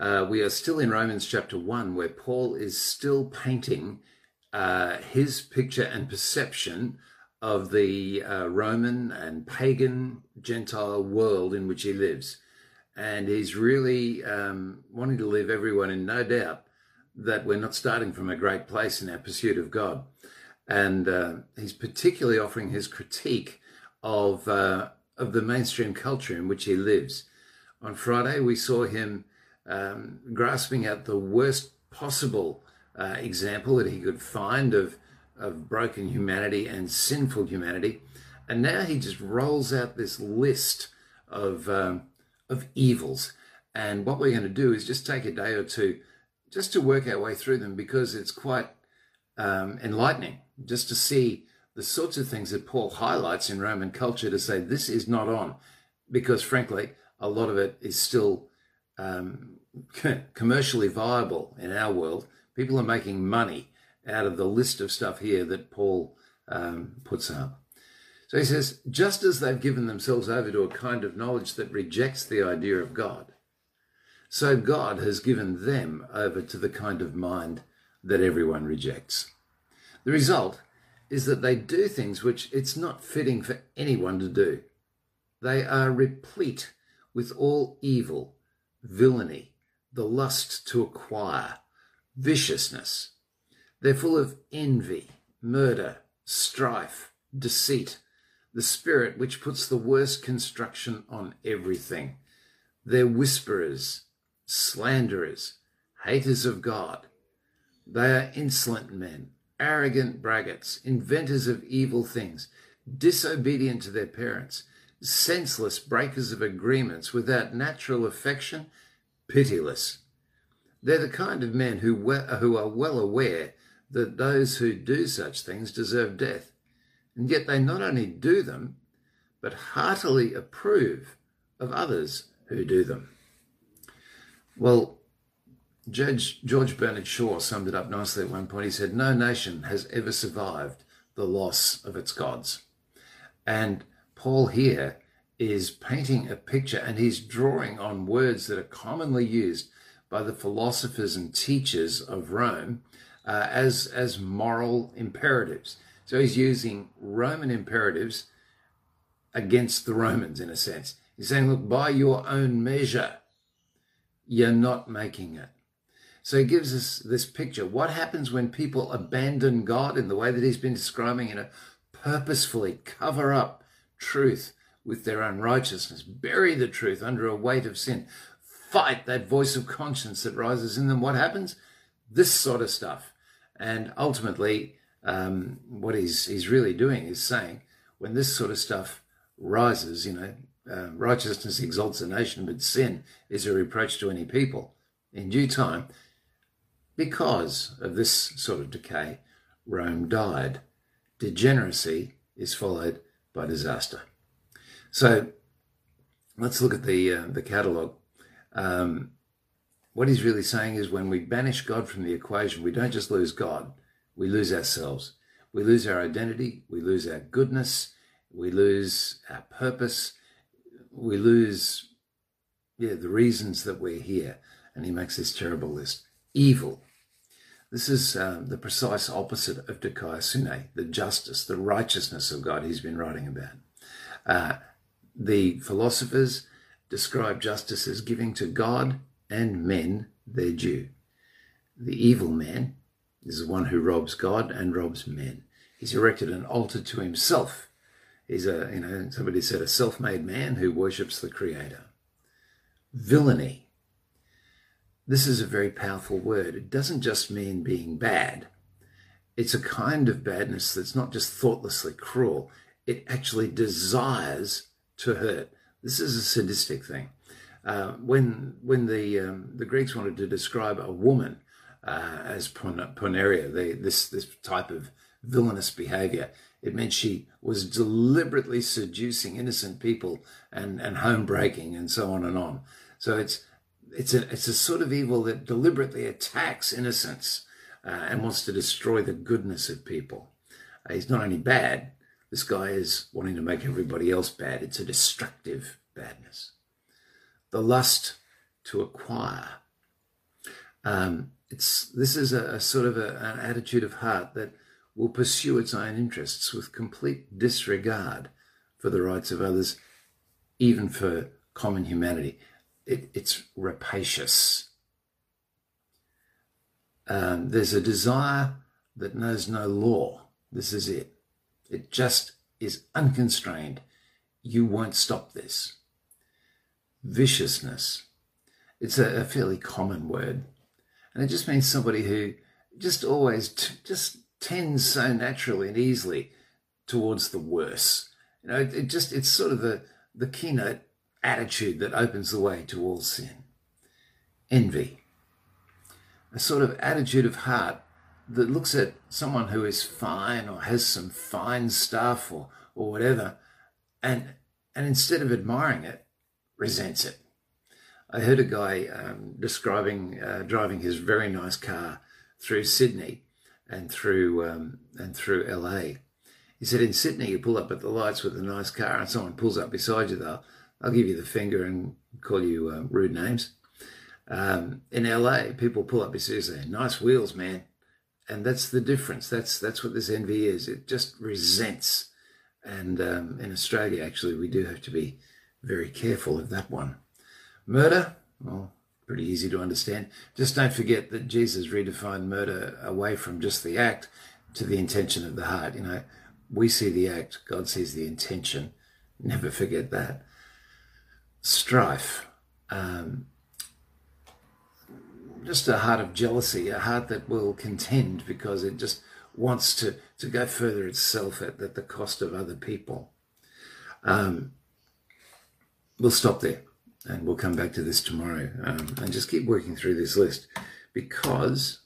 Uh, we are still in Romans chapter 1, where Paul is still painting uh, his picture and perception of the uh, Roman and pagan Gentile world in which he lives. And he's really um, wanting to leave everyone in no doubt that we're not starting from a great place in our pursuit of God. And uh, he's particularly offering his critique of, uh, of the mainstream culture in which he lives. On Friday, we saw him um, grasping at the worst possible uh, example that he could find of, of broken humanity and sinful humanity. And now he just rolls out this list of, um, of evils. And what we're going to do is just take a day or two just to work our way through them because it's quite um, enlightening just to see the sorts of things that Paul highlights in Roman culture to say this is not on. Because frankly, a lot of it is still um, commercially viable in our world. People are making money out of the list of stuff here that Paul um, puts up. So he says, just as they've given themselves over to a kind of knowledge that rejects the idea of God, so God has given them over to the kind of mind that everyone rejects. The result is that they do things which it's not fitting for anyone to do. They are replete with all evil, villainy, the lust to acquire, viciousness. They're full of envy, murder, strife, deceit, the spirit which puts the worst construction on everything. They're whisperers, slanderers, haters of God. They are insolent men, arrogant braggarts, inventors of evil things, disobedient to their parents, senseless breakers of agreements without natural affection, pitiless. They're the kind of men who, who are well aware that those who do such things deserve death, and yet they not only do them, but heartily approve of others who do them. Well, Judge George Bernard Shaw summed it up nicely at one point. He said, No nation has ever survived the loss of its gods. And Paul here is painting a picture and he's drawing on words that are commonly used by the philosophers and teachers of Rome uh, as, as moral imperatives. So he's using Roman imperatives against the Romans in a sense. He's saying, look, by your own measure, you're not making it. So he gives us this picture. What happens when people abandon God in the way that he's been describing, you know, purposefully cover up truth with their unrighteousness, bury the truth under a weight of sin, fight that voice of conscience that rises in them. What happens? This sort of stuff. And ultimately, um, what he's, he's really doing is saying, when this sort of stuff rises, you know, uh, righteousness exalts a nation, but sin is a reproach to any people. In due time, because of this sort of decay, Rome died. Degeneracy is followed by disaster. So let's look at the uh, the catalogue. Um, what he's really saying is when we banish God from the equation, we don't just lose God, we lose ourselves. We lose our identity, we lose our goodness, we lose our purpose, we lose yeah, the reasons that we're here. And he makes this terrible list. Evil. This is um, the precise opposite of dikaiosune, the justice, the righteousness of God he's been writing about. Uh, the philosophers describe justice as giving to God and men their due. The evil man is the one who robs God and robs men. He's erected an altar to himself. He's a, you know, somebody said a self made man who worships the Creator. Villainy. This is a very powerful word. It doesn't just mean being bad, it's a kind of badness that's not just thoughtlessly cruel, it actually desires to hurt. This is a sadistic thing. Uh, when when the um, the Greeks wanted to describe a woman uh, as Poneria, the, this, this type of villainous behavior. It meant she was deliberately seducing innocent people and, and home breaking and so on and on. So it's, it's, a, it's a sort of evil that deliberately attacks innocence uh, and wants to destroy the goodness of people. Uh, he's not only bad, this guy is wanting to make everybody else bad. It's a destructive badness. The lust to acquire. Um, it's this is a, a sort of a, an attitude of heart that will pursue its own interests with complete disregard for the rights of others, even for common humanity. It, it's rapacious. Um, there's a desire that knows no law. This is it. It just is unconstrained. You won't stop this. Viciousness. It's a, a fairly common word. And it just means somebody who just always t- just tends so naturally and easily towards the worse. You know, it, it just, it's sort of the, the keynote attitude that opens the way to all sin. Envy. A sort of attitude of heart that looks at someone who is fine or has some fine stuff or, or whatever, and, and instead of admiring it, resents it. I heard a guy um, describing uh, driving his very nice car through Sydney and through um, and through LA. He said in Sydney you pull up at the lights with a nice car and someone pulls up beside you. They'll they'll give you the finger and call you uh, rude names. Um, in LA, people pull up beside you and say, "Nice wheels, man." and that's the difference. That's that's what this envy is. It just resents. And um, in Australia, actually, we do have to be very careful of that one. Murder, well, pretty easy to understand. Just don't forget that Jesus redefined murder away from just the act to the intention of the heart. You know, we see the act, God sees the intention. Never forget that. Strife. Um, just a heart of jealousy, a heart that will contend because it just wants to, to go further itself at, at the cost of other people. Um, we'll stop there and we'll come back to this tomorrow um, and just keep working through this list because,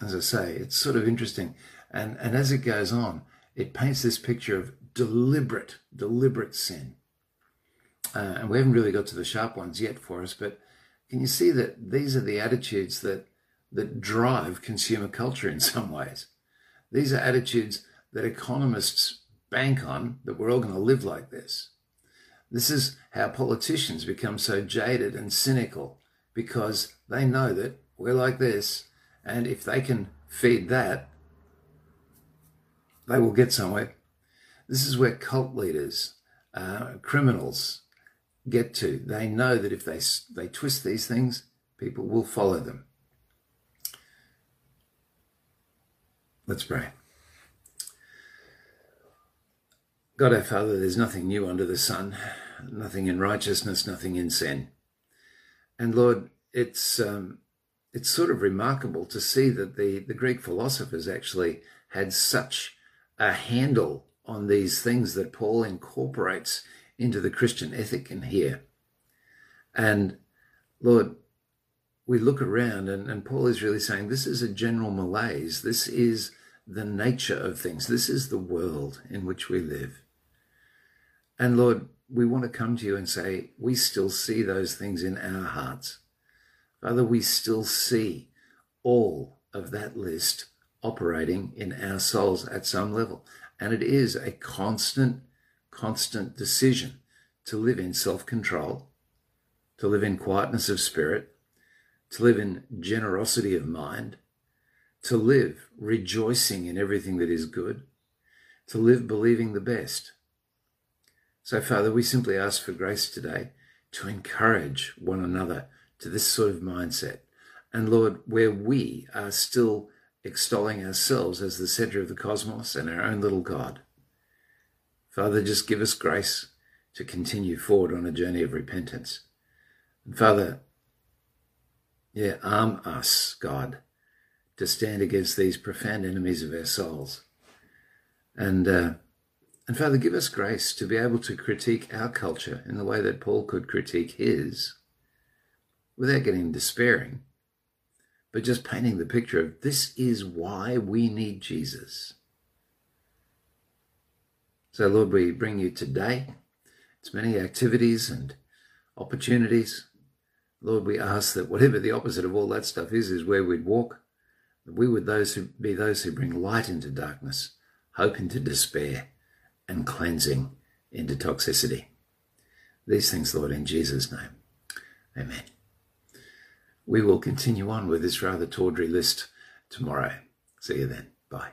as I say, it's sort of interesting. And, and as it goes on, it paints this picture of deliberate, deliberate sin. Uh, and we haven't really got to the sharp ones yet for us, but can you see that these are the attitudes that, that drive consumer culture in some ways? These are attitudes that economists bank on that we're all going to live like this. This is how politicians become so jaded and cynical because they know that we're like this, and if they can feed that, they will get somewhere. This is where cult leaders, uh, criminals, get to. They know that if they, they twist these things, people will follow them. Let's pray. God our Father, there's nothing new under the sun, nothing in righteousness, nothing in sin. And Lord, it's um, it's sort of remarkable to see that the, the Greek philosophers actually had such a handle on these things that Paul incorporates into the Christian ethic in here. And Lord, we look around and, and Paul is really saying this is a general malaise. This is the nature of things. This is the world in which we live. And Lord, we want to come to you and say, we still see those things in our hearts. Father, we still see all of that list operating in our souls at some level. And it is a constant constant decision to live in self control, to live in quietness of spirit, to live in generosity of mind, to live rejoicing in everything that is good, to live believing the best. So, Father, we simply ask for grace today to encourage one another to this sort of mindset. And Lord, where we are still extolling ourselves as the center of the cosmos and our own little God, Father, just give us grace to continue forward on a journey of repentance. And Father, yeah, arm us, God, to stand against these profound enemies of our souls. And, uh, and Father, give us grace to be able to critique our culture in the way that Paul could critique his without getting despairing, but just painting the picture of this is why we need Jesus. So, Lord, we bring you today. It's many activities and opportunities. Lord, we ask that whatever the opposite of all that stuff is, is where we'd walk. That we would those who be those who bring light into darkness, hope into despair, and cleansing into toxicity. These things, Lord, in Jesus' name. Amen. We will continue on with this rather tawdry list tomorrow. See you then. Bye.